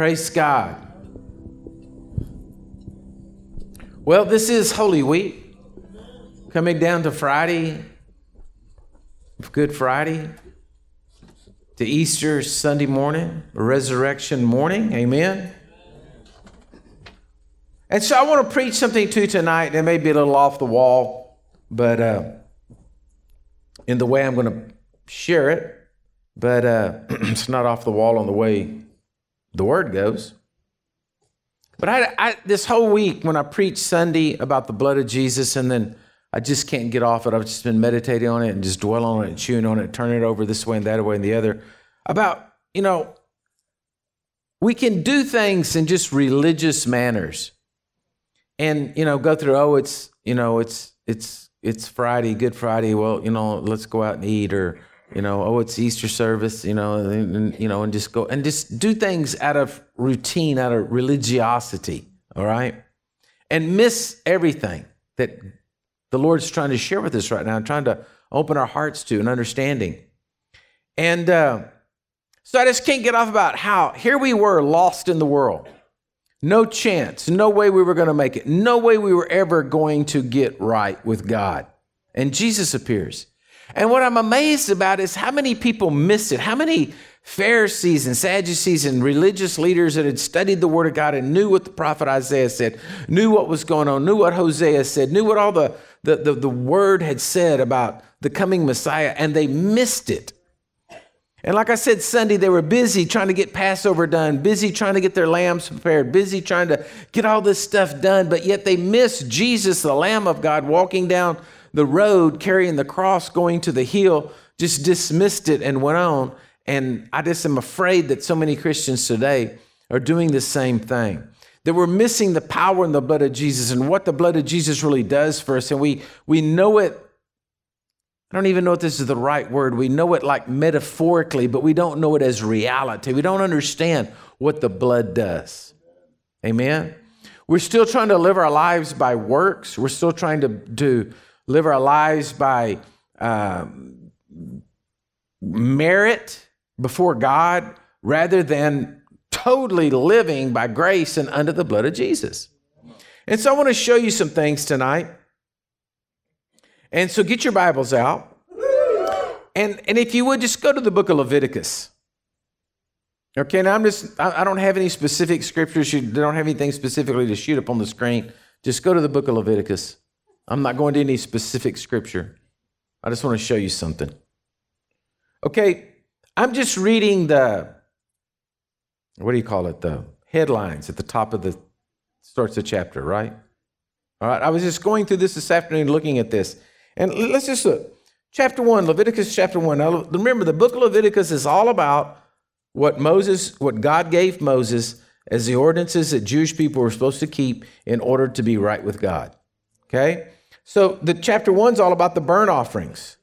Praise God. Well, this is Holy Week, coming down to Friday, Good Friday, to Easter Sunday morning, resurrection morning. Amen. And so I want to preach something to you tonight that may be a little off the wall, but uh, in the way I'm going to share it, but uh, it's not off the wall on the way the word goes. But I, I, this whole week, when I preach Sunday about the blood of Jesus, and then I just can't get off it. I've just been meditating on it and just dwelling on it and chewing on it, turning it over this way and that way and the other. About, you know, we can do things in just religious manners. And, you know, go through, oh, it's, you know, it's, it's, it's Friday, Good Friday. Well, you know, let's go out and eat or, you know, oh, it's Easter service, you know, and, and, you know, and just go and just do things out of routine, out of religiosity, all right, and miss everything that the Lord's trying to share with us right now, and trying to open our hearts to and understanding. And uh, so I just can't get off about how here we were lost in the world. No chance, no way we were going to make it, no way we were ever going to get right with God. And Jesus appears. And what I'm amazed about is how many people missed it. How many Pharisees and Sadducees and religious leaders that had studied the Word of God and knew what the prophet Isaiah said, knew what was going on, knew what Hosea said, knew what all the, the, the, the Word had said about the coming Messiah, and they missed it. And like I said Sunday, they were busy trying to get Passover done, busy trying to get their lambs prepared, busy trying to get all this stuff done, but yet they missed Jesus, the Lamb of God, walking down the road carrying the cross going to the hill just dismissed it and went on. And I just am afraid that so many Christians today are doing the same thing. That we're missing the power in the blood of Jesus and what the blood of Jesus really does for us. And we, we know it. I don't even know if this is the right word. We know it like metaphorically, but we don't know it as reality. We don't understand what the blood does. Amen? We're still trying to live our lives by works. We're still trying to, to live our lives by um, merit before God rather than totally living by grace and under the blood of Jesus. And so I want to show you some things tonight. And so get your Bibles out. And, and if you would, just go to the book of Leviticus. Okay, now I'm just, I, I don't have any specific scriptures. You don't have anything specifically to shoot up on the screen. Just go to the book of Leviticus. I'm not going to any specific scripture. I just want to show you something. Okay, I'm just reading the, what do you call it? The headlines at the top of the, starts the chapter, right? All right, I was just going through this this afternoon looking at this. And let's just look. Chapter 1, Leviticus chapter 1. Now, remember, the book of Leviticus is all about what Moses, what God gave Moses as the ordinances that Jewish people were supposed to keep in order to be right with God. Okay? So the chapter one's all about the burnt offerings.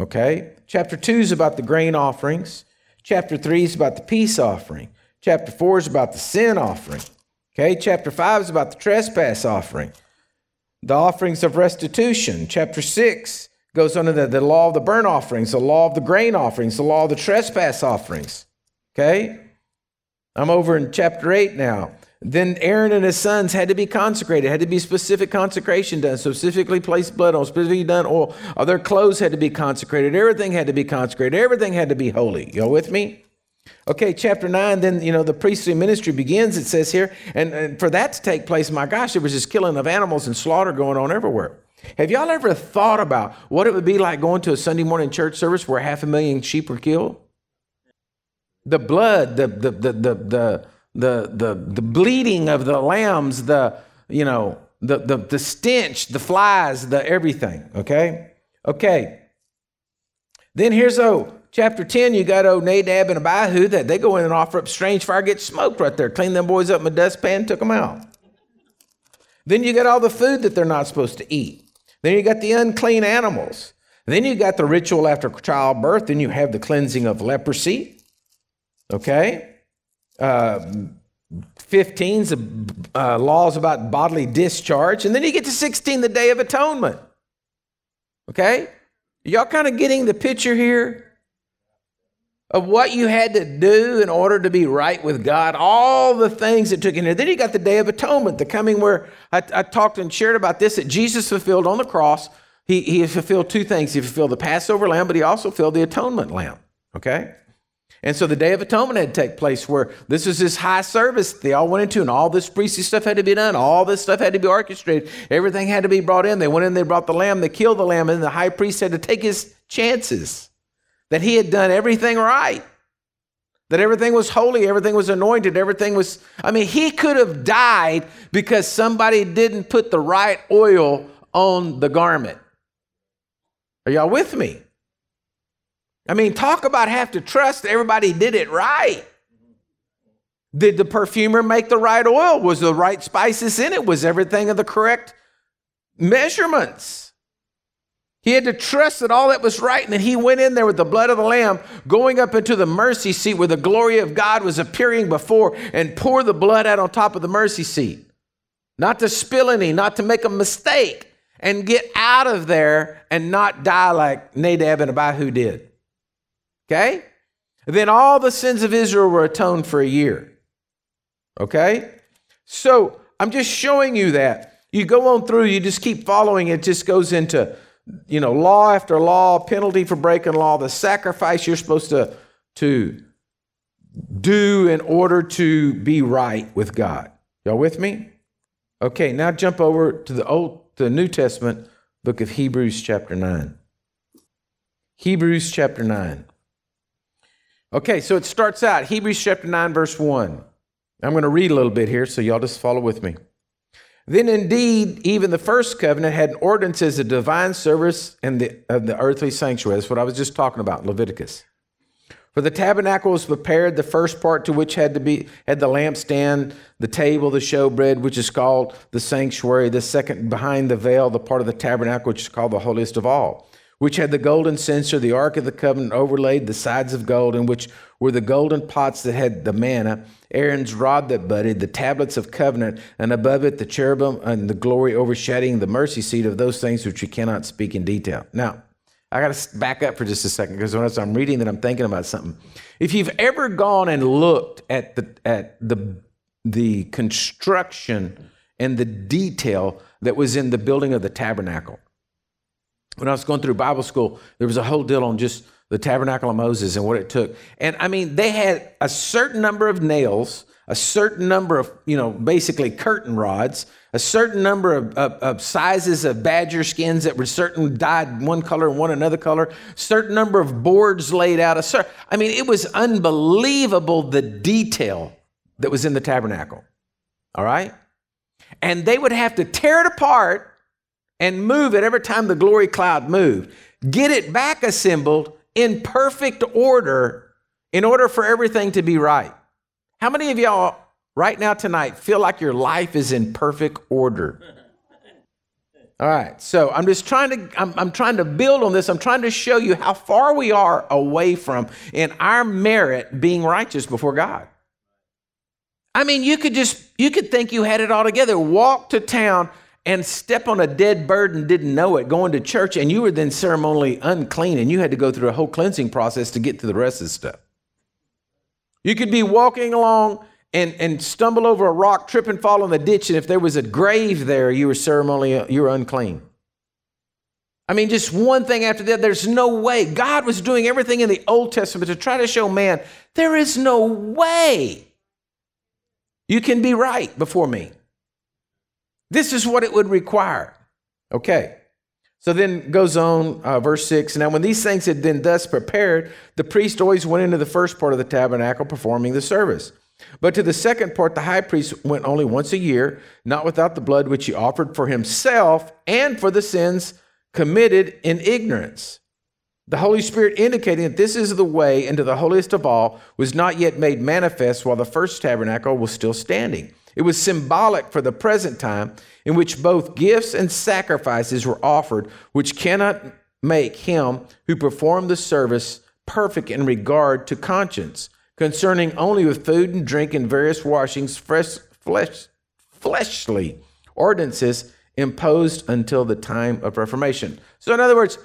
Okay? Chapter two is about the grain offerings. Chapter three is about the peace offering. Chapter four is about the sin offering. Okay? Chapter five is about the trespass offering. The offerings of restitution. Chapter six goes under the, the law of the burnt offerings, the law of the grain offerings, the law of the trespass offerings. Okay? I'm over in chapter 8 now. Then Aaron and his sons had to be consecrated, had to be specific consecration done, specifically placed blood on, specifically done oil. All their clothes had to be consecrated. Everything had to be consecrated. Everything had to be holy. You all with me? Okay, chapter 9, then, you know, the priestly ministry begins, it says here. And, and for that to take place, my gosh, there was this killing of animals and slaughter going on everywhere. Have y'all ever thought about what it would be like going to a Sunday morning church service where half a million sheep were killed? The blood, the, the, the, the, the the, the, the bleeding of the lambs, the, you know, the, the, the stench, the flies, the everything, okay? Okay. Then here's oh, chapter 10, you got oh Nadab and Abihu that they go in and offer up strange fire, get smoked right there. Clean them boys up in a dustpan, took them out. Then you got all the food that they're not supposed to eat. Then you got the unclean animals. Then you got the ritual after childbirth. Then you have the cleansing of leprosy. Okay? Uh, 15's uh, laws about bodily discharge. And then you get to 16, the Day of Atonement. Okay? Y'all kind of getting the picture here? of what you had to do in order to be right with God, all the things that took in there. Then you got the Day of Atonement, the coming where I, I talked and shared about this that Jesus fulfilled on the cross. He, he fulfilled two things. He fulfilled the Passover lamb, but he also fulfilled the atonement lamb. Okay? And so the Day of Atonement had to take place where this was this high service they all went into, and all this priestly stuff had to be done. All this stuff had to be orchestrated. Everything had to be brought in. They went in, they brought the lamb, they killed the lamb, and the high priest had to take his chances that he had done everything right, that everything was holy, everything was anointed, everything was. I mean, he could have died because somebody didn't put the right oil on the garment. Are y'all with me? I mean, talk about have to trust everybody did it right. Did the perfumer make the right oil? Was the right spices in it? Was everything of the correct measurements? He had to trust that all that was right, and that he went in there with the blood of the Lamb, going up into the mercy seat where the glory of God was appearing before, and pour the blood out on top of the mercy seat. Not to spill any, not to make a mistake, and get out of there and not die like Nadab and Abihu did. Okay? Then all the sins of Israel were atoned for a year. Okay? So I'm just showing you that. You go on through, you just keep following, it just goes into, you know, law after law, penalty for breaking law, the sacrifice you're supposed to, to do in order to be right with God. Y'all with me? Okay, now jump over to the Old to the New Testament book of Hebrews chapter 9. Hebrews chapter 9. Okay, so it starts out Hebrews chapter 9, verse 1. I'm going to read a little bit here, so y'all just follow with me. Then indeed, even the first covenant had an ordinance as a divine service in the, the earthly sanctuary. That's what I was just talking about, Leviticus. For the tabernacle was prepared, the first part to which had to be had the lampstand, the table, the showbread, which is called the sanctuary, the second behind the veil, the part of the tabernacle which is called the holiest of all which had the golden censer, the ark of the covenant overlaid, the sides of gold, in which were the golden pots that had the manna, Aaron's rod that budded, the tablets of covenant, and above it the cherubim and the glory overshadowing the mercy seat of those things which we cannot speak in detail. Now, I got to back up for just a second because as I'm reading that, I'm thinking about something. If you've ever gone and looked at the at the the construction and the detail that was in the building of the tabernacle, when I was going through Bible school, there was a whole deal on just the tabernacle of Moses and what it took. And I mean, they had a certain number of nails, a certain number of, you know, basically curtain rods, a certain number of, of, of sizes of badger skins that were certain dyed one color and one another color, certain number of boards laid out. A certain, I mean, it was unbelievable the detail that was in the tabernacle. All right? And they would have to tear it apart and move it every time the glory cloud moved. Get it back assembled in perfect order in order for everything to be right. How many of y'all right now tonight feel like your life is in perfect order? All right, so I'm just trying to I'm, I'm, trying to build on this. I'm trying to show you how far we are away from in our merit being righteous before God. I mean, you could just you could think you had it all together. Walk to town and step on a dead bird and didn't know it, going to church, and you were then ceremonially unclean, and you had to go through a whole cleansing process to get to the rest of the stuff. You could be walking along and, and stumble over a rock, trip and fall in the ditch, and if there was a grave there, you were ceremonially you were unclean. I mean, just one thing after that, there's no way. God was doing everything in the Old Testament to try to show man, there is no way you can be right before me. This is what it would require. Okay. So then goes on, uh, verse 6. Now, when these things had been thus prepared, the priest always went into the first part of the tabernacle performing the service. But to the second part, the high priest went only once a year, not without the blood which he offered for himself and for the sins committed in ignorance. The Holy Spirit indicating that this is the way into the holiest of all was not yet made manifest while the first tabernacle was still standing. It was symbolic for the present time in which both gifts and sacrifices were offered, which cannot make him who performed the service perfect in regard to conscience, concerning only with food and drink and various washings, fresh, flesh, fleshly ordinances imposed until the time of Reformation. So, in other words,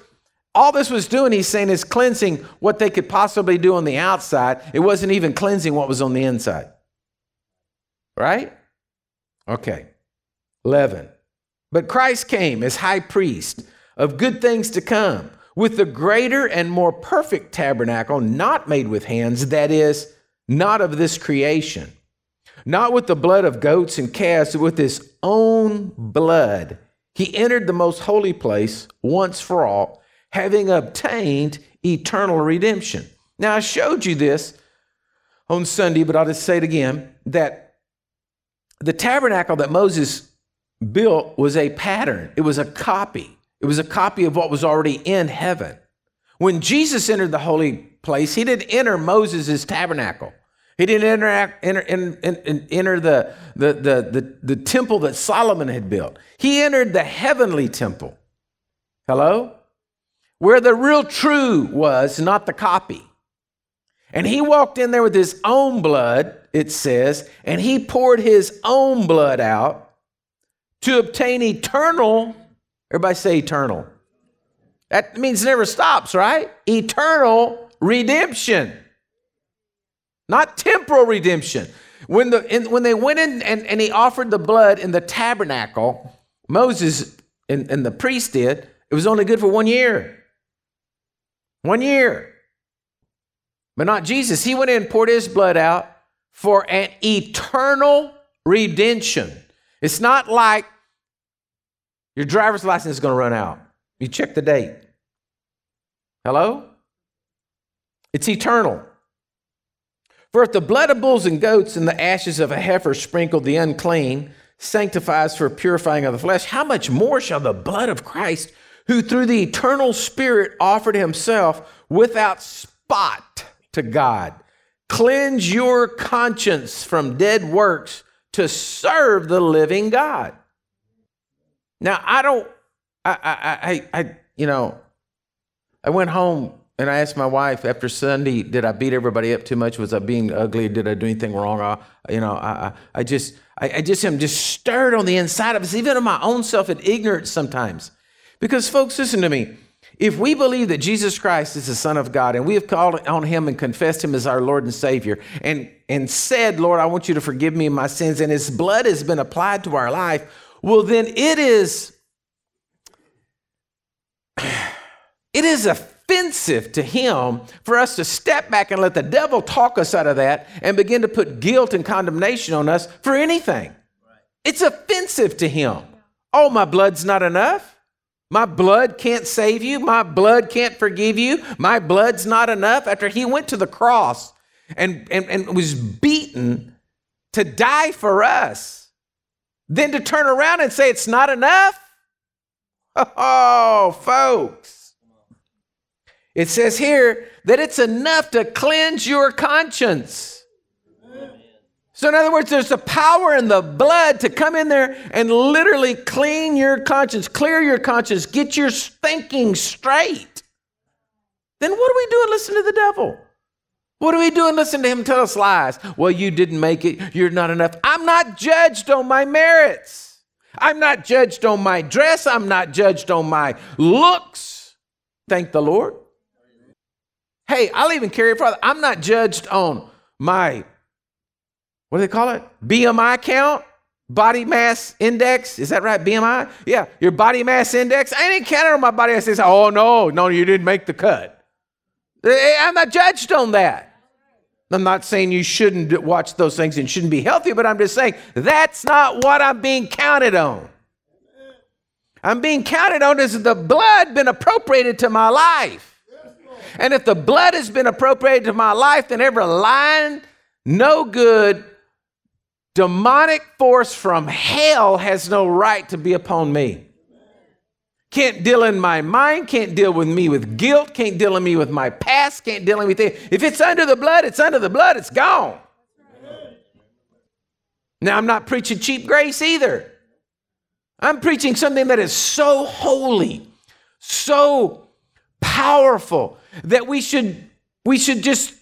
all this was doing, he's saying, is cleansing what they could possibly do on the outside. It wasn't even cleansing what was on the inside. Right? Okay. 11. But Christ came as high priest of good things to come with the greater and more perfect tabernacle, not made with hands, that is, not of this creation, not with the blood of goats and calves, but with his own blood. He entered the most holy place once for all, having obtained eternal redemption. Now, I showed you this on Sunday, but I'll just say it again that the tabernacle that Moses built was a pattern, it was a copy. It was a copy of what was already in heaven. When Jesus entered the holy place, he didn't enter Moses' tabernacle. He didn't interact, enter, enter, enter the, the, the, the, the temple that Solomon had built. He entered the heavenly temple. Hello? Where the real true was, not the copy. And he walked in there with his own blood, it says, and he poured his own blood out to obtain eternal Everybody say eternal. That means never stops, right? Eternal redemption, not temporal redemption. When, the, in, when they went in and, and he offered the blood in the tabernacle, Moses and, and the priest did, it was only good for one year. One year. But not Jesus. He went in and poured his blood out for an eternal redemption. It's not like your driver's license is going to run out. You check the date. Hello? It's eternal. For if the blood of bulls and goats and the ashes of a heifer sprinkled the unclean sanctifies for purifying of the flesh, how much more shall the blood of Christ, who through the eternal Spirit offered himself without spot to God, cleanse your conscience from dead works to serve the living God? Now I don't. I I I, I you know. I went home and I asked my wife after Sunday, did I beat everybody up too much? Was I being ugly? Did I do anything wrong? I, you know, I, I I just, I, I just am just stirred on the inside of us, even of my own self in ignorance sometimes. Because folks, listen to me. If we believe that Jesus Christ is the Son of God and we have called on him and confessed him as our Lord and Savior and, and said, Lord, I want you to forgive me my sins, and his blood has been applied to our life, well, then it is it is offensive to him for us to step back and let the devil talk us out of that and begin to put guilt and condemnation on us for anything. It's offensive to him. Oh, my blood's not enough. My blood can't save you. My blood can't forgive you. My blood's not enough. After he went to the cross and, and, and was beaten to die for us, then to turn around and say it's not enough? Oh, folks. It says here that it's enough to cleanse your conscience. So, in other words, there's the power in the blood to come in there and literally clean your conscience, clear your conscience, get your thinking straight. Then what do we do and listen to the devil? What are we doing? Listen to him tell us lies. Well, you didn't make it. You're not enough. I'm not judged on my merits. I'm not judged on my dress. I'm not judged on my looks. Thank the Lord. Hey, I'll even carry it further. I'm not judged on my, what do they call it? BMI count? Body mass index. Is that right? BMI? Yeah, your body mass index. I ain't counting on my body. I say, oh, no, no, you didn't make the cut. Eh, I'm not judged on that. I'm not saying you shouldn't watch those things and shouldn't be healthy, but I'm just saying that's not what I'm being counted on. I'm being counted on as the blood been appropriated to my life. And if the blood has been appropriated to my life, then every line, no good, demonic force from hell has no right to be upon me. Can't deal in my mind, can't deal with me with guilt, can't deal with me with my past, can't deal with anything. If it's under the blood, it's under the blood, it's gone. Now, I'm not preaching cheap grace either. I'm preaching something that is so holy, so powerful that we should we should just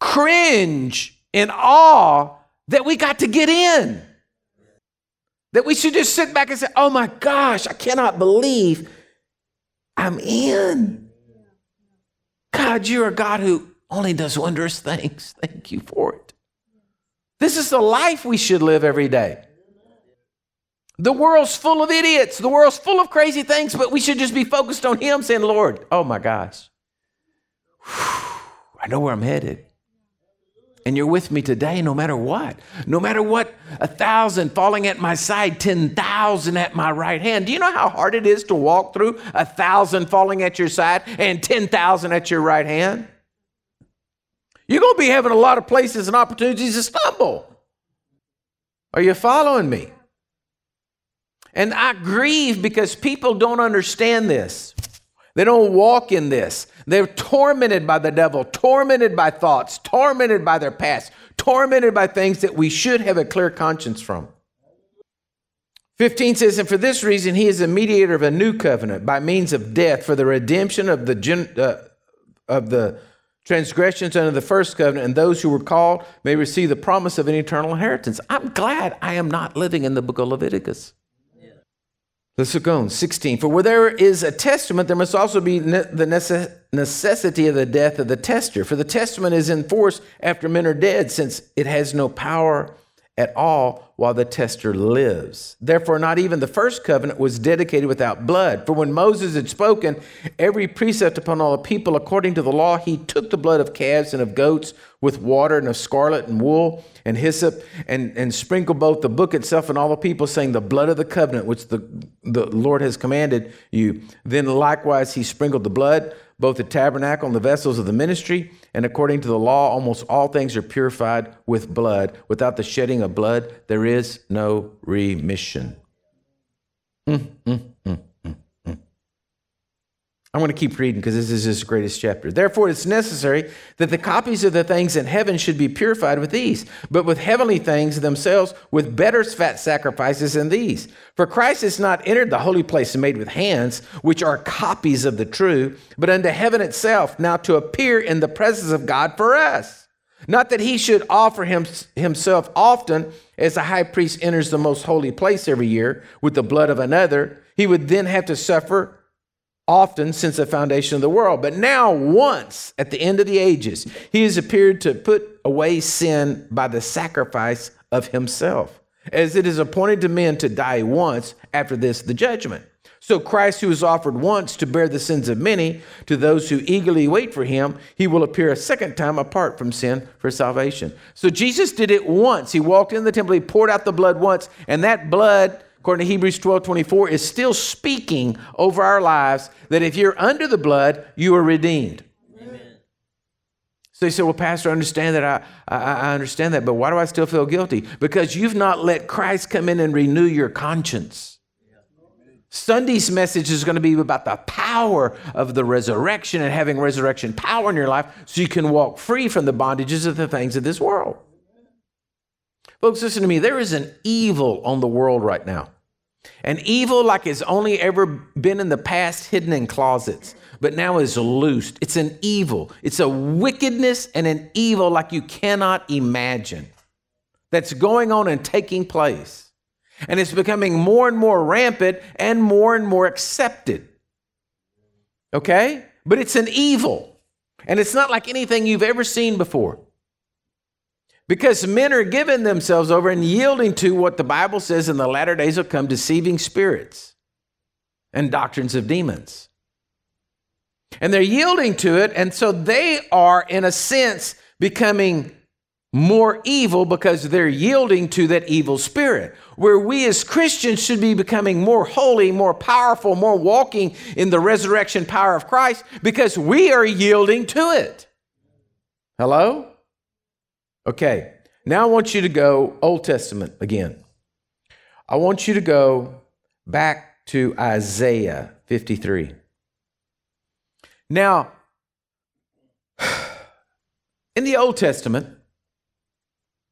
cringe in awe that we got to get in. That we should just sit back and say, oh my gosh, I cannot believe I'm in. God, you're a God who only does wondrous things. Thank you for it. This is the life we should live every day. The world's full of idiots. The world's full of crazy things, but we should just be focused on Him, saying, Lord, oh my gosh, I know where I'm headed. And you're with me today no matter what. No matter what, a thousand falling at my side, 10,000 at my right hand. Do you know how hard it is to walk through a thousand falling at your side and 10,000 at your right hand? You're going to be having a lot of places and opportunities to stumble. Are you following me? And I grieve because people don't understand this. They don't walk in this. They're tormented by the devil, tormented by thoughts, tormented by their past, tormented by things that we should have a clear conscience from. 15 says, And for this reason, he is a mediator of a new covenant by means of death for the redemption of the, gen- uh, of the transgressions under the first covenant, and those who were called may receive the promise of an eternal inheritance. I'm glad I am not living in the book of Leviticus. Let's on 16. For where there is a testament, there must also be ne- the necess- necessity of the death of the tester. For the testament is in force after men are dead, since it has no power at all while the tester lives. Therefore, not even the first covenant was dedicated without blood. For when Moses had spoken every precept upon all the people according to the law, he took the blood of calves and of goats with water and of scarlet and wool and hyssop and, and sprinkled both the book itself and all the people, saying, The blood of the covenant which the, the Lord has commanded you. Then likewise he sprinkled the blood both the tabernacle and the vessels of the ministry. And according to the law, almost all things are purified with blood. Without the shedding of blood, there is no remission. Mm, mm, mm. I want to keep reading because this is his greatest chapter. Therefore, it's necessary that the copies of the things in heaven should be purified with these, but with heavenly things themselves with better fat sacrifices than these. For Christ has not entered the holy place made with hands, which are copies of the true, but unto heaven itself, now to appear in the presence of God for us. Not that he should offer him, himself often as a high priest enters the most holy place every year with the blood of another. He would then have to suffer often since the foundation of the world. But now, once at the end of the ages, he has appeared to put away sin by the sacrifice of himself, as it is appointed to men to die once, after this, the judgment. So Christ, who was offered once to bear the sins of many, to those who eagerly wait for him, he will appear a second time apart from sin for salvation. So Jesus did it once. He walked in the temple, he poured out the blood once, and that blood according to Hebrews 12 24, is still speaking over our lives that if you're under the blood, you are redeemed. Amen. So you say, Well, Pastor, I understand that. I, I, I understand that, but why do I still feel guilty? Because you've not let Christ come in and renew your conscience. Sunday's message is going to be about the power of the resurrection and having resurrection power in your life so you can walk free from the bondages of the things of this world. Folks, listen to me. There is an evil on the world right now. An evil like it's only ever been in the past, hidden in closets, but now is loosed. It's an evil. It's a wickedness and an evil like you cannot imagine that's going on and taking place. And it's becoming more and more rampant and more and more accepted. Okay? But it's an evil. And it's not like anything you've ever seen before. Because men are giving themselves over and yielding to what the Bible says in the latter days will come deceiving spirits and doctrines of demons. And they're yielding to it, and so they are, in a sense, becoming more evil because they're yielding to that evil spirit. Where we as Christians should be becoming more holy, more powerful, more walking in the resurrection power of Christ because we are yielding to it. Hello? Okay, now I want you to go Old Testament again. I want you to go back to Isaiah 53. Now, in the Old Testament,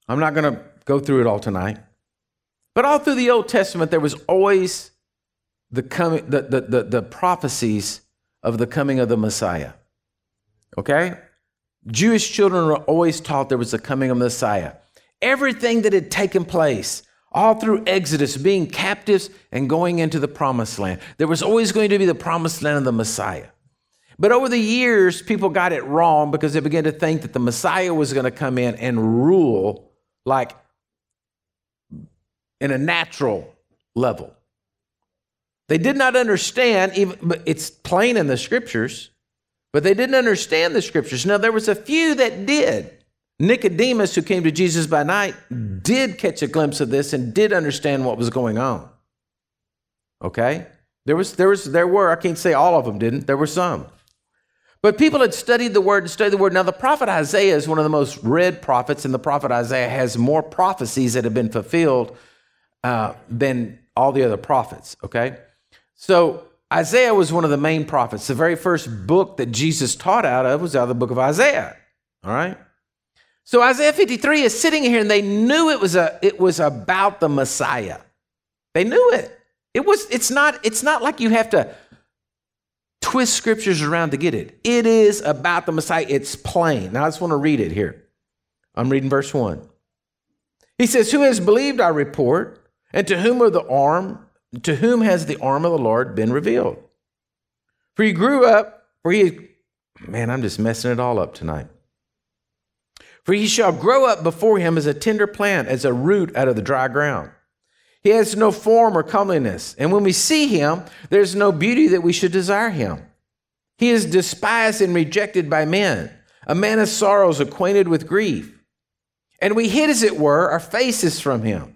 I'm not going to go through it all tonight, but all through the Old Testament, there was always the, coming, the, the, the, the prophecies of the coming of the Messiah. Okay? Jewish children were always taught there was the coming of Messiah. Everything that had taken place, all through Exodus, being captives and going into the promised land, there was always going to be the promised land of the Messiah. But over the years, people got it wrong because they began to think that the Messiah was going to come in and rule like in a natural level. They did not understand, even, but it's plain in the scriptures, but they didn't understand the scriptures. Now, there was a few that did. Nicodemus, who came to Jesus by night, did catch a glimpse of this and did understand what was going on. Okay? There was, there was, there were, I can't say all of them didn't, there were some. But people had studied the word and studied the word. Now, the prophet Isaiah is one of the most read prophets, and the prophet Isaiah has more prophecies that have been fulfilled uh, than all the other prophets, okay? So, Isaiah was one of the main prophets. The very first book that Jesus taught out of was out of the book of Isaiah, all right? So, Isaiah 53 is sitting here, and they knew it was, a, it was about the Messiah. They knew it. It was, it's not, it's not like you have to twist scriptures around to get it. It is about the Messiah. It's plain. Now I just want to read it here. I'm reading verse 1. He says, Who has believed our report, and to whom are the arm, to whom has the arm of the Lord been revealed? For he grew up, for he man, I'm just messing it all up tonight. For he shall grow up before him as a tender plant, as a root out of the dry ground. He has no form or comeliness. And when we see him, there's no beauty that we should desire him. He is despised and rejected by men, a man of sorrows, acquainted with grief. And we hid, as it were, our faces from him.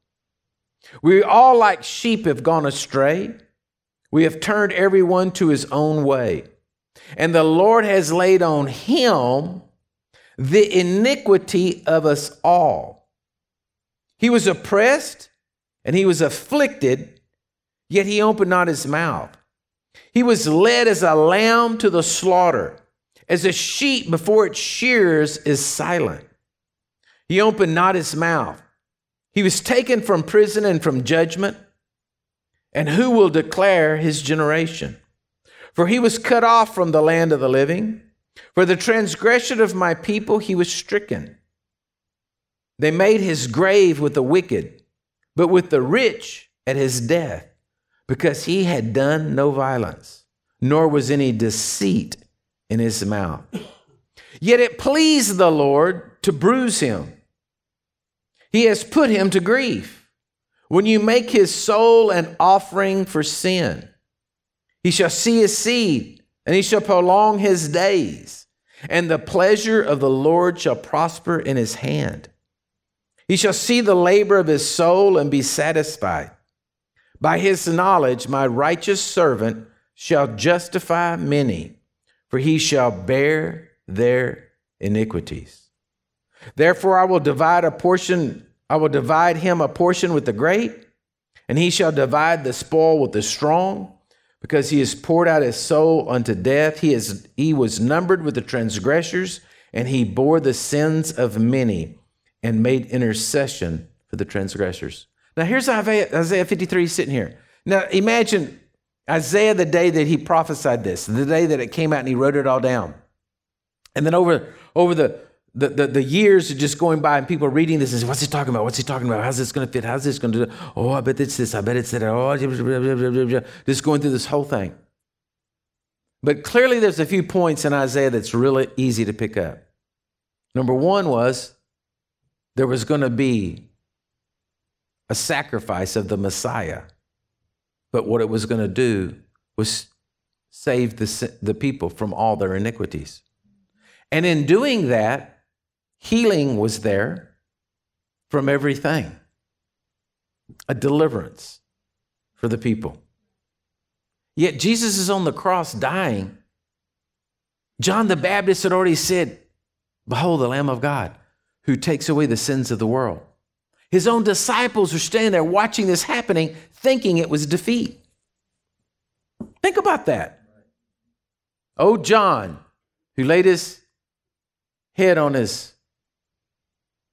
We all, like sheep, have gone astray. We have turned everyone to his own way. And the Lord has laid on him the iniquity of us all. He was oppressed and he was afflicted, yet he opened not his mouth. He was led as a lamb to the slaughter, as a sheep before its shears is silent. He opened not his mouth. He was taken from prison and from judgment. And who will declare his generation? For he was cut off from the land of the living. For the transgression of my people he was stricken. They made his grave with the wicked but with the rich at his death, because he had done no violence, nor was any deceit in his mouth. Yet it pleased the Lord to bruise him. He has put him to grief. When you make his soul an offering for sin, he shall see his seed, and he shall prolong his days, and the pleasure of the Lord shall prosper in his hand. He shall see the labor of his soul and be satisfied. By his knowledge, my righteous servant shall justify many, for he shall bear their iniquities. Therefore, I will divide a portion, I will divide him a portion with the great, and he shall divide the spoil with the strong, because he has poured out his soul unto death. He, is, he was numbered with the transgressors, and he bore the sins of many and made intercession for the transgressors. Now, here's Isaiah 53 sitting here. Now, imagine Isaiah the day that he prophesied this, the day that it came out and he wrote it all down. And then over, over the, the, the, the years are just going by and people are reading this and saying, what's he talking about? What's he talking about? How's this going to fit? How's this going to do? Oh, I bet it's this. I bet it's that. Oh, just going through this whole thing. But clearly, there's a few points in Isaiah that's really easy to pick up. Number one was there was going to be a sacrifice of the Messiah. But what it was going to do was save the, the people from all their iniquities. And in doing that, healing was there from everything, a deliverance for the people. Yet Jesus is on the cross dying. John the Baptist had already said, Behold, the Lamb of God who takes away the sins of the world. His own disciples are standing there watching this happening, thinking it was defeat. Think about that. Oh, John, who laid his head on his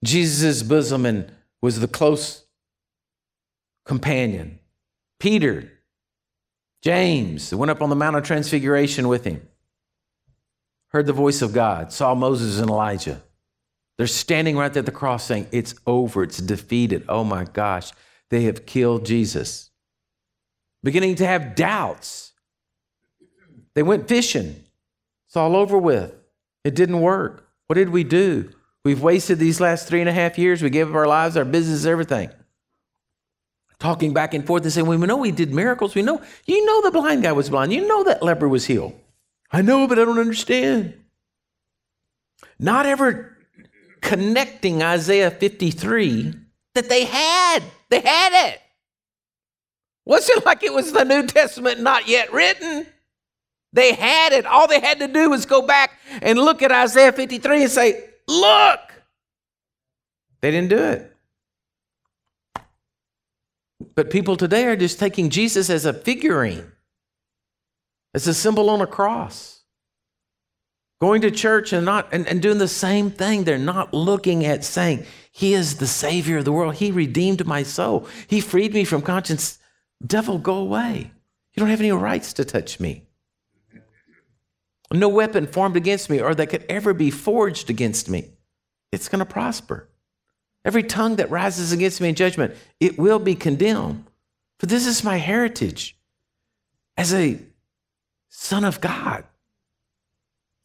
Jesus' bosom and was the close companion. Peter, James, went up on the Mount of Transfiguration with him, heard the voice of God, saw Moses and Elijah. They're standing right there at the cross saying, It's over, it's defeated. Oh my gosh, they have killed Jesus. Beginning to have doubts. They went fishing. It's all over with. It didn't work. What did we do? We've wasted these last three and a half years. We gave up our lives, our business, everything. Talking back and forth and saying, well, We know we did miracles. We know, you know, the blind guy was blind. You know that leper was healed. I know, but I don't understand. Not ever connecting Isaiah 53 that they had. They had it. Wasn't like it was the New Testament not yet written. They had it. All they had to do was go back and look at Isaiah 53 and say, Look. They didn't do it. But people today are just taking Jesus as a figurine, as a symbol on a cross. Going to church and not and, and doing the same thing they're not looking at saying he is the savior of the world. He redeemed my soul. He freed me from conscience. Devil go away. You don't have any rights to touch me no weapon formed against me or that could ever be forged against me it's going to prosper every tongue that rises against me in judgment it will be condemned for this is my heritage as a son of god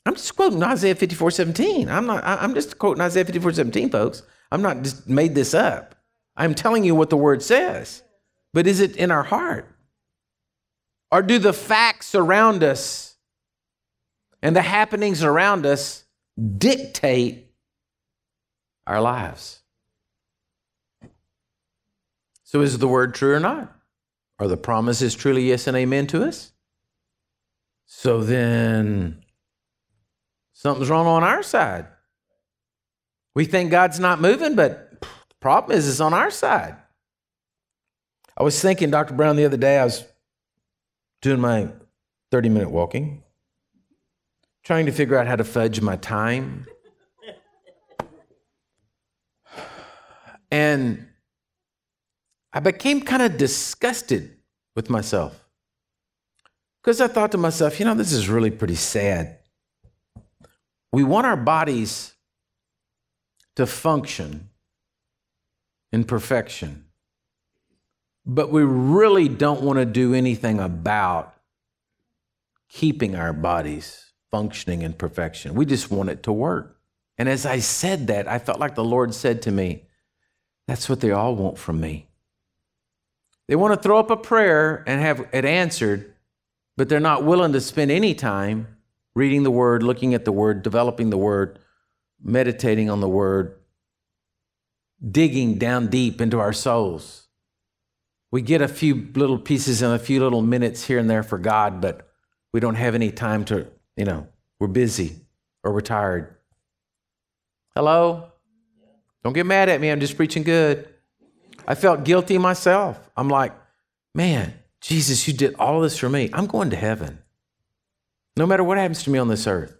I'm just quoting Isaiah 54 17. I'm not, I'm just quoting Isaiah 54 17, folks. I'm not just made this up. I'm telling you what the word says. But is it in our heart? Or do the facts around us and the happenings around us dictate our lives? So is the word true or not? Are the promises truly yes and amen to us? So then Something's wrong on our side. We think God's not moving, but the problem is it's on our side. I was thinking, Dr. Brown, the other day, I was doing my 30 minute walking, trying to figure out how to fudge my time. And I became kind of disgusted with myself because I thought to myself, you know, this is really pretty sad we want our bodies to function in perfection, but we really don't want to do anything about keeping our bodies functioning in perfection. We just want it to work. And as I said that, I felt like the Lord said to me, That's what they all want from me. They want to throw up a prayer and have it answered, but they're not willing to spend any time reading the word, looking at the word, developing the word, meditating on the word, digging down deep into our souls. We get a few little pieces and a few little minutes here and there for God, but we don't have any time to, you know, we're busy or we're tired. Hello? Don't get mad at me. I'm just preaching good. I felt guilty myself. I'm like, man, Jesus, you did all this for me. I'm going to heaven. No matter what happens to me on this earth.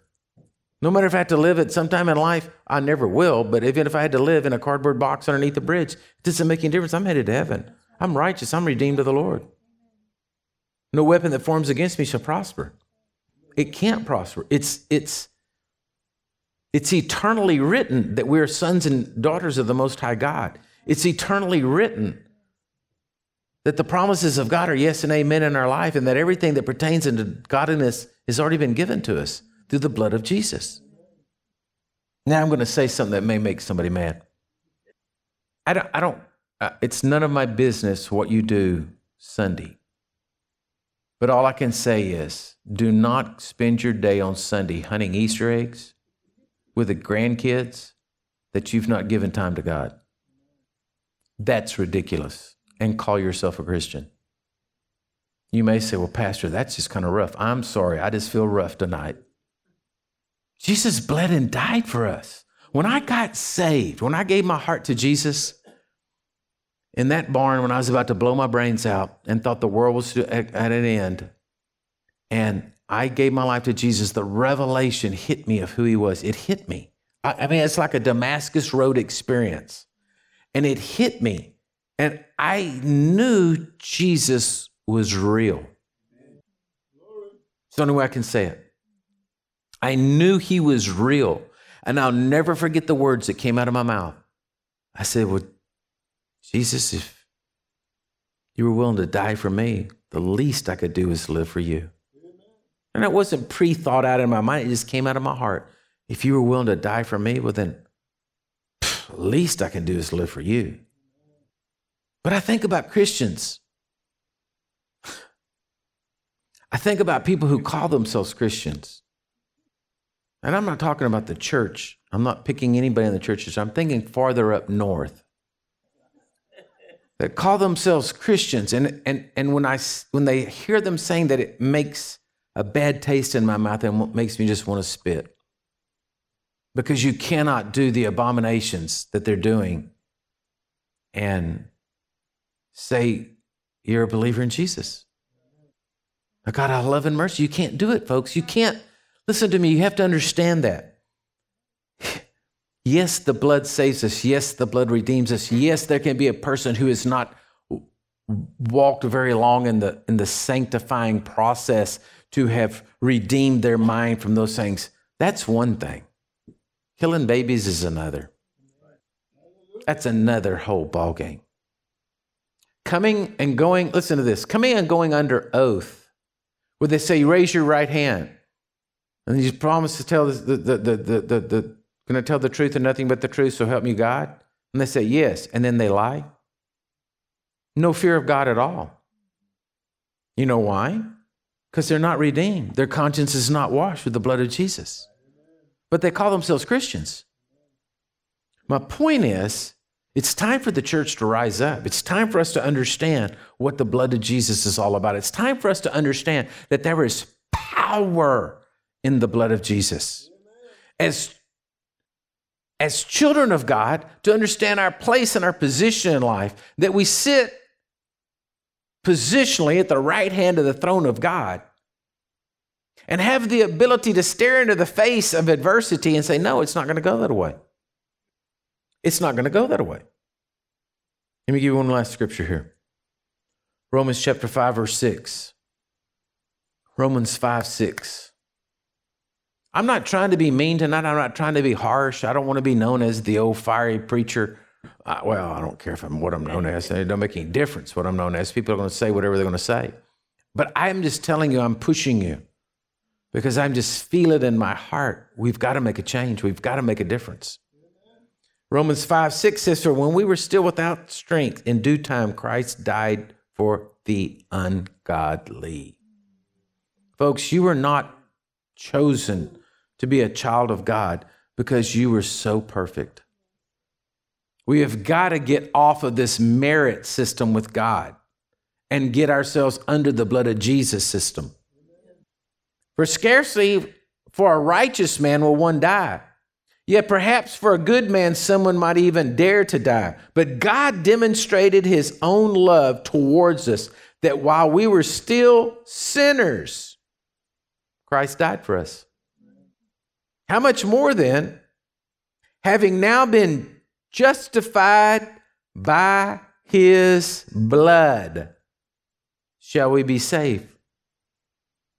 No matter if I have to live at some time in life, I never will, but even if I had to live in a cardboard box underneath the bridge, it doesn't make any difference. I'm headed to heaven. I'm righteous. I'm redeemed of the Lord. No weapon that forms against me shall prosper. It can't prosper. It's, it's, it's eternally written that we are sons and daughters of the Most High God. It's eternally written that the promises of God are yes and amen in our life, and that everything that pertains into godliness has already been given to us through the blood of Jesus. Now I'm going to say something that may make somebody mad. I don't, I don't uh, it's none of my business what you do Sunday. But all I can say is do not spend your day on Sunday hunting Easter eggs with the grandkids that you've not given time to God. That's ridiculous. And call yourself a Christian. You may say, well, Pastor, that's just kind of rough. I'm sorry. I just feel rough tonight. Jesus bled and died for us. When I got saved, when I gave my heart to Jesus in that barn when I was about to blow my brains out and thought the world was at an end, and I gave my life to Jesus, the revelation hit me of who he was. It hit me. I, I mean, it's like a Damascus Road experience. And it hit me. And I knew Jesus was real. It's the only way I can say it. I knew he was real. And I'll never forget the words that came out of my mouth. I said, Well, Jesus, if you were willing to die for me, the least I could do is live for you. And it wasn't pre thought out in my mind, it just came out of my heart. If you were willing to die for me, well, then pff, least I can do is live for you. But I think about Christians. I think about people who call themselves Christians. And I'm not talking about the church. I'm not picking anybody in the churches. I'm thinking farther up north that call themselves Christians. And, and, and when, I, when they hear them saying that, it makes a bad taste in my mouth and makes me just want to spit. Because you cannot do the abominations that they're doing and say you're a believer in Jesus. Oh, God, I love and mercy. You can't do it, folks. You can't. Listen to me. You have to understand that. Yes, the blood saves us. Yes, the blood redeems us. Yes, there can be a person who has not walked very long in the, in the sanctifying process to have redeemed their mind from those things. That's one thing. Killing babies is another. That's another whole ballgame. Coming and going, listen to this coming and going under oath, where they say, raise your right hand. And you promise to tell the, the, the, the, the, the Going to tell the truth and nothing but the truth, so help me God? And they say, Yes. And then they lie. No fear of God at all. You know why? Because they're not redeemed. Their conscience is not washed with the blood of Jesus. But they call themselves Christians. My point is, it's time for the church to rise up. It's time for us to understand what the blood of Jesus is all about. It's time for us to understand that there is power in the blood of Jesus. As as children of God to understand our place and our position in life, that we sit positionally at the right hand of the throne of God and have the ability to stare into the face of adversity and say, No, it's not going to go that way. It's not going to go that way. Let me give you one last scripture here Romans chapter 5, verse 6. Romans 5, 6. I'm not trying to be mean tonight. I'm not trying to be harsh. I don't want to be known as the old fiery preacher. Uh, well, I don't care if I'm what I'm known as. It don't make any difference what I'm known as. People are going to say whatever they're going to say. But I'm just telling you, I'm pushing you because I'm just feel it in my heart. We've got to make a change. We've got to make a difference. Romans 5 6 says, For when we were still without strength, in due time Christ died for the ungodly. Folks, you are not chosen to be a child of God because you were so perfect. We have got to get off of this merit system with God and get ourselves under the blood of Jesus system. For scarcely for a righteous man will one die. Yet perhaps for a good man, someone might even dare to die. But God demonstrated his own love towards us that while we were still sinners, Christ died for us. How much more then, having now been justified by his blood, shall we be saved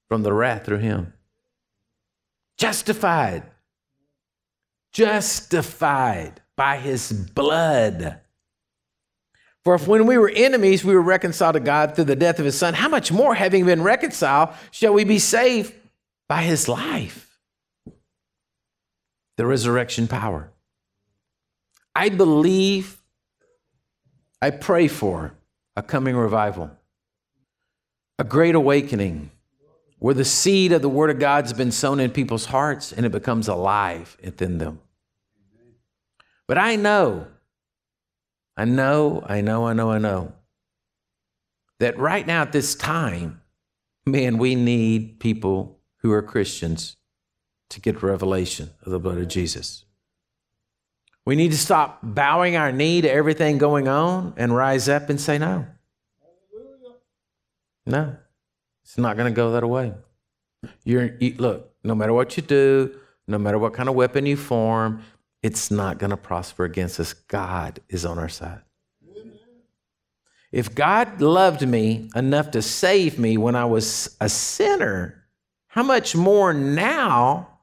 from the wrath through him? Justified. Justified by his blood. For if when we were enemies, we were reconciled to God through the death of his son, how much more, having been reconciled, shall we be saved by his life? The resurrection power. I believe, I pray for a coming revival, a great awakening where the seed of the Word of God's been sown in people's hearts and it becomes alive within them. But I know, I know, I know, I know, I know that right now at this time, man, we need people who are Christians to get revelation of the blood of Jesus. We need to stop bowing our knee to everything going on and rise up and say, No. No, it's not going to go that way. You're you, look, no matter what you do, no matter what kind of weapon you form, it's not going to prosper against us. God is on our side. If God loved me enough to save me when I was a sinner, how much more now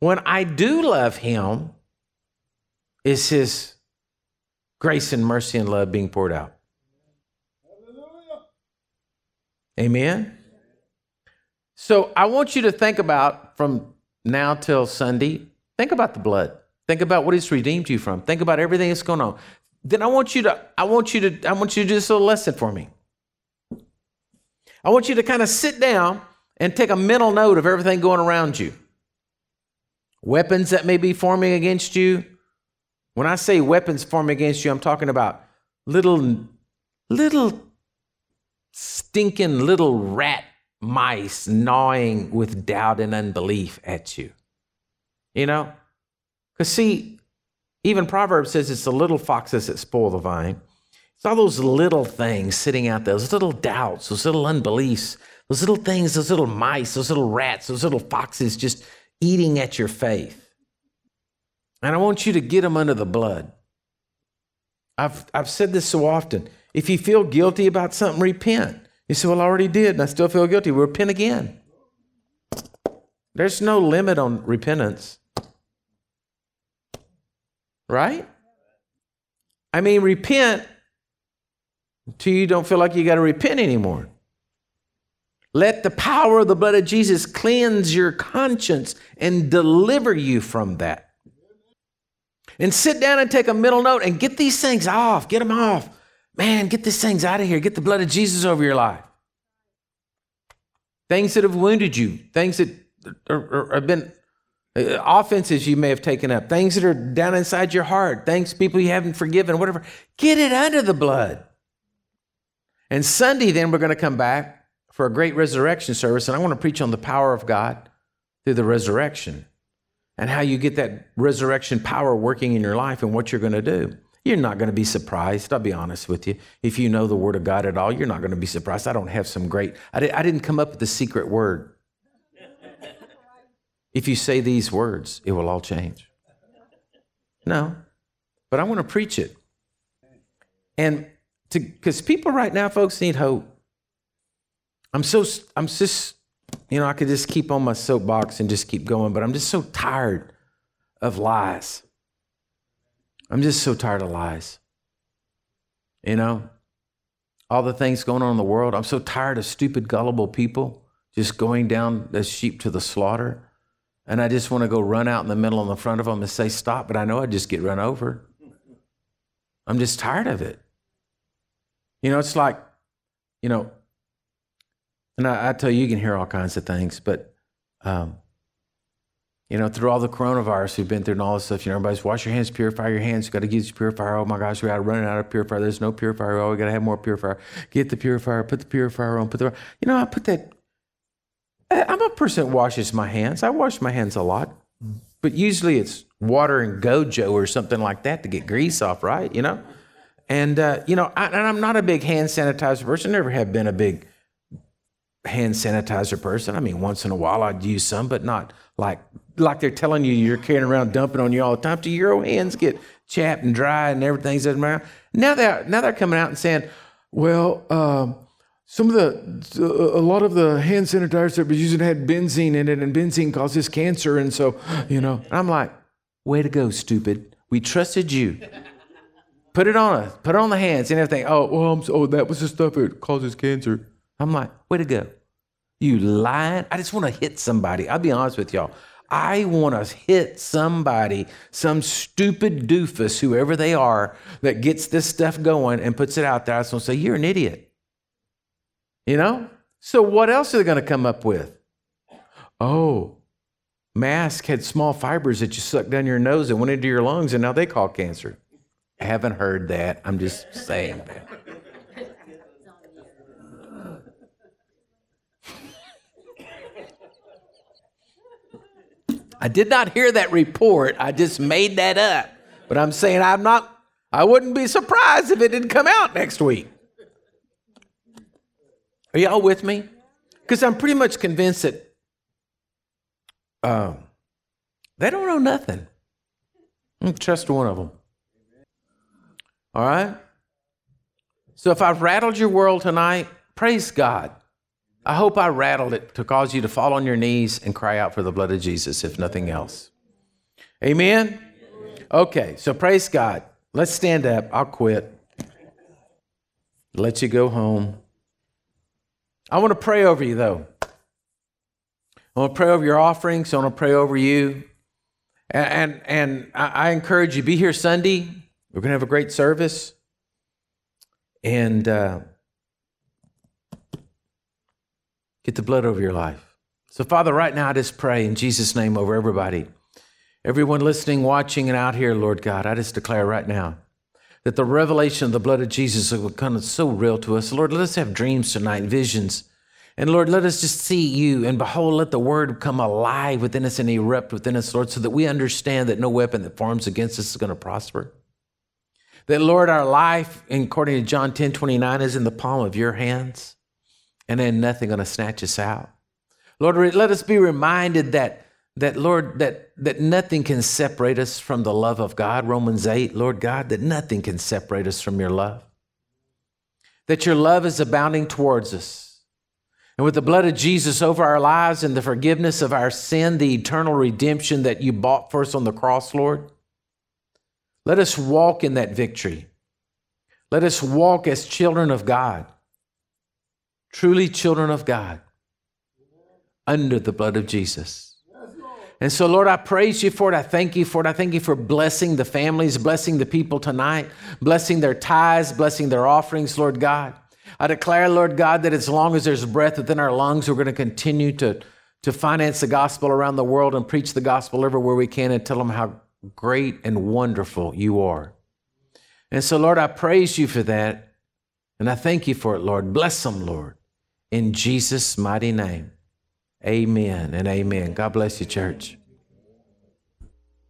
when I do love him is his grace and mercy and love being poured out. Amen. So I want you to think about from now till Sunday, think about the blood. Think about what he's redeemed you from. Think about everything that's going on. Then I want you to, I want you to, I want you to do this little lesson for me. I want you to kind of sit down and take a mental note of everything going around you. Weapons that may be forming against you. When I say weapons forming against you, I'm talking about little, little stinking little rat mice gnawing with doubt and unbelief at you. You know? Because, see, even Proverbs says it's the little foxes that spoil the vine. It's all those little things sitting out there, those little doubts, those little unbeliefs, those little things, those little mice, those little rats, those little foxes just eating at your faith. And I want you to get them under the blood. I've, I've said this so often. If you feel guilty about something, repent. You say, Well, I already did, and I still feel guilty. Repent again. There's no limit on repentance. Right? I mean, repent until you don't feel like you got to repent anymore. Let the power of the blood of Jesus cleanse your conscience and deliver you from that. And sit down and take a middle note and get these things off. Get them off. Man, get these things out of here. Get the blood of Jesus over your life. Things that have wounded you, things that have been uh, offenses you may have taken up, things that are down inside your heart, things people you haven't forgiven, whatever. Get it under the blood. And Sunday, then we're going to come back for a great resurrection service, and I want to preach on the power of God through the resurrection and how you get that resurrection power working in your life and what you're going to do. You're not going to be surprised. I'll be honest with you. If you know the Word of God at all, you're not going to be surprised. I don't have some great, I, I didn't come up with the secret word. If you say these words, it will all change. No, but I want to preach it. And because people right now, folks, need hope. I'm so, I'm just, you know, I could just keep on my soapbox and just keep going, but I'm just so tired of lies. I'm just so tired of lies. You know, all the things going on in the world. I'm so tired of stupid, gullible people just going down as sheep to the slaughter. And I just want to go run out in the middle in the front of them and say, stop, but I know I'd just get run over. I'm just tired of it. You know, it's like, you know, and I, I tell you, you can hear all kinds of things, but um, you know, through all the coronavirus we've been through and all this stuff, you know, everybody's wash your hands, purify your hands. You got to use your purifier. Oh my gosh, we got to run out of purifier. There's no purifier. Oh, we got to have more purifier. Get the purifier. Put the purifier on. Put the. You know, I put that. I'm a person that washes my hands. I wash my hands a lot, but usually it's water and Gojo or something like that to get grease off, right? You know, and uh, you know, I, and I'm not a big hand sanitizer person. Never have been a big hand sanitizer person. I mean, once in a while I'd use some, but not like like they're telling you you're carrying around dumping on you all the time. Do your hands get chapped and dry and everything's around? Now they're now they're coming out and saying, well, um, some of the a lot of the hand sanitizers that we're using had benzene in it, and benzene causes cancer, and so you know. I'm like, way to go, stupid. We trusted you. Put it on us. Put it on the hands and everything. Oh, well, I'm, oh, that was the stuff that causes cancer. I'm like, way to go. You lying? I just want to hit somebody. I'll be honest with y'all. I want to hit somebody, some stupid doofus, whoever they are, that gets this stuff going and puts it out there. I just want to say, You're an idiot. You know? So, what else are they going to come up with? Oh, mask had small fibers that you sucked down your nose and went into your lungs, and now they call cancer. I haven't heard that. I'm just saying that. I did not hear that report. I just made that up. But I'm saying I'm not, I wouldn't be surprised if it didn't come out next week. Are y'all with me? Because I'm pretty much convinced that um, they don't know nothing. Trust one of them. All right? So if I've rattled your world tonight, praise God. I hope I rattled it to cause you to fall on your knees and cry out for the blood of Jesus, if nothing else. Amen? Okay, so praise God. Let's stand up. I'll quit. Let you go home. I want to pray over you, though. I want to pray over your offerings. I want to pray over you. And, and, I encourage you, be here Sunday. We're going to have a great service. And uh, get the blood over your life. So, Father, right now I just pray in Jesus' name over everybody. Everyone listening, watching, and out here, Lord God, I just declare right now that the revelation of the blood of Jesus will become so real to us. Lord, let us have dreams tonight, visions. And Lord, let us just see you. And behold, let the word come alive within us and erupt within us, Lord, so that we understand that no weapon that forms against us is going to prosper. That, Lord, our life, according to John 10 29, is in the palm of your hands, and then nothing to snatch us out. Lord, let us be reminded that that Lord, that, that nothing can separate us from the love of God. Romans 8, Lord God, that nothing can separate us from your love. That your love is abounding towards us. And with the blood of Jesus over our lives and the forgiveness of our sin, the eternal redemption that you bought for us on the cross, Lord, let us walk in that victory. Let us walk as children of God, truly children of God, under the blood of Jesus. And so, Lord, I praise you for it. I thank you for it. I thank you for blessing the families, blessing the people tonight, blessing their tithes, blessing their offerings, Lord God. I declare, Lord God, that as long as there's breath within our lungs, we're going to continue to, to finance the gospel around the world and preach the gospel everywhere we can and tell them how great and wonderful you are. And so, Lord, I praise you for that. And I thank you for it, Lord. Bless them, Lord. In Jesus' mighty name. Amen and amen. God bless you, church.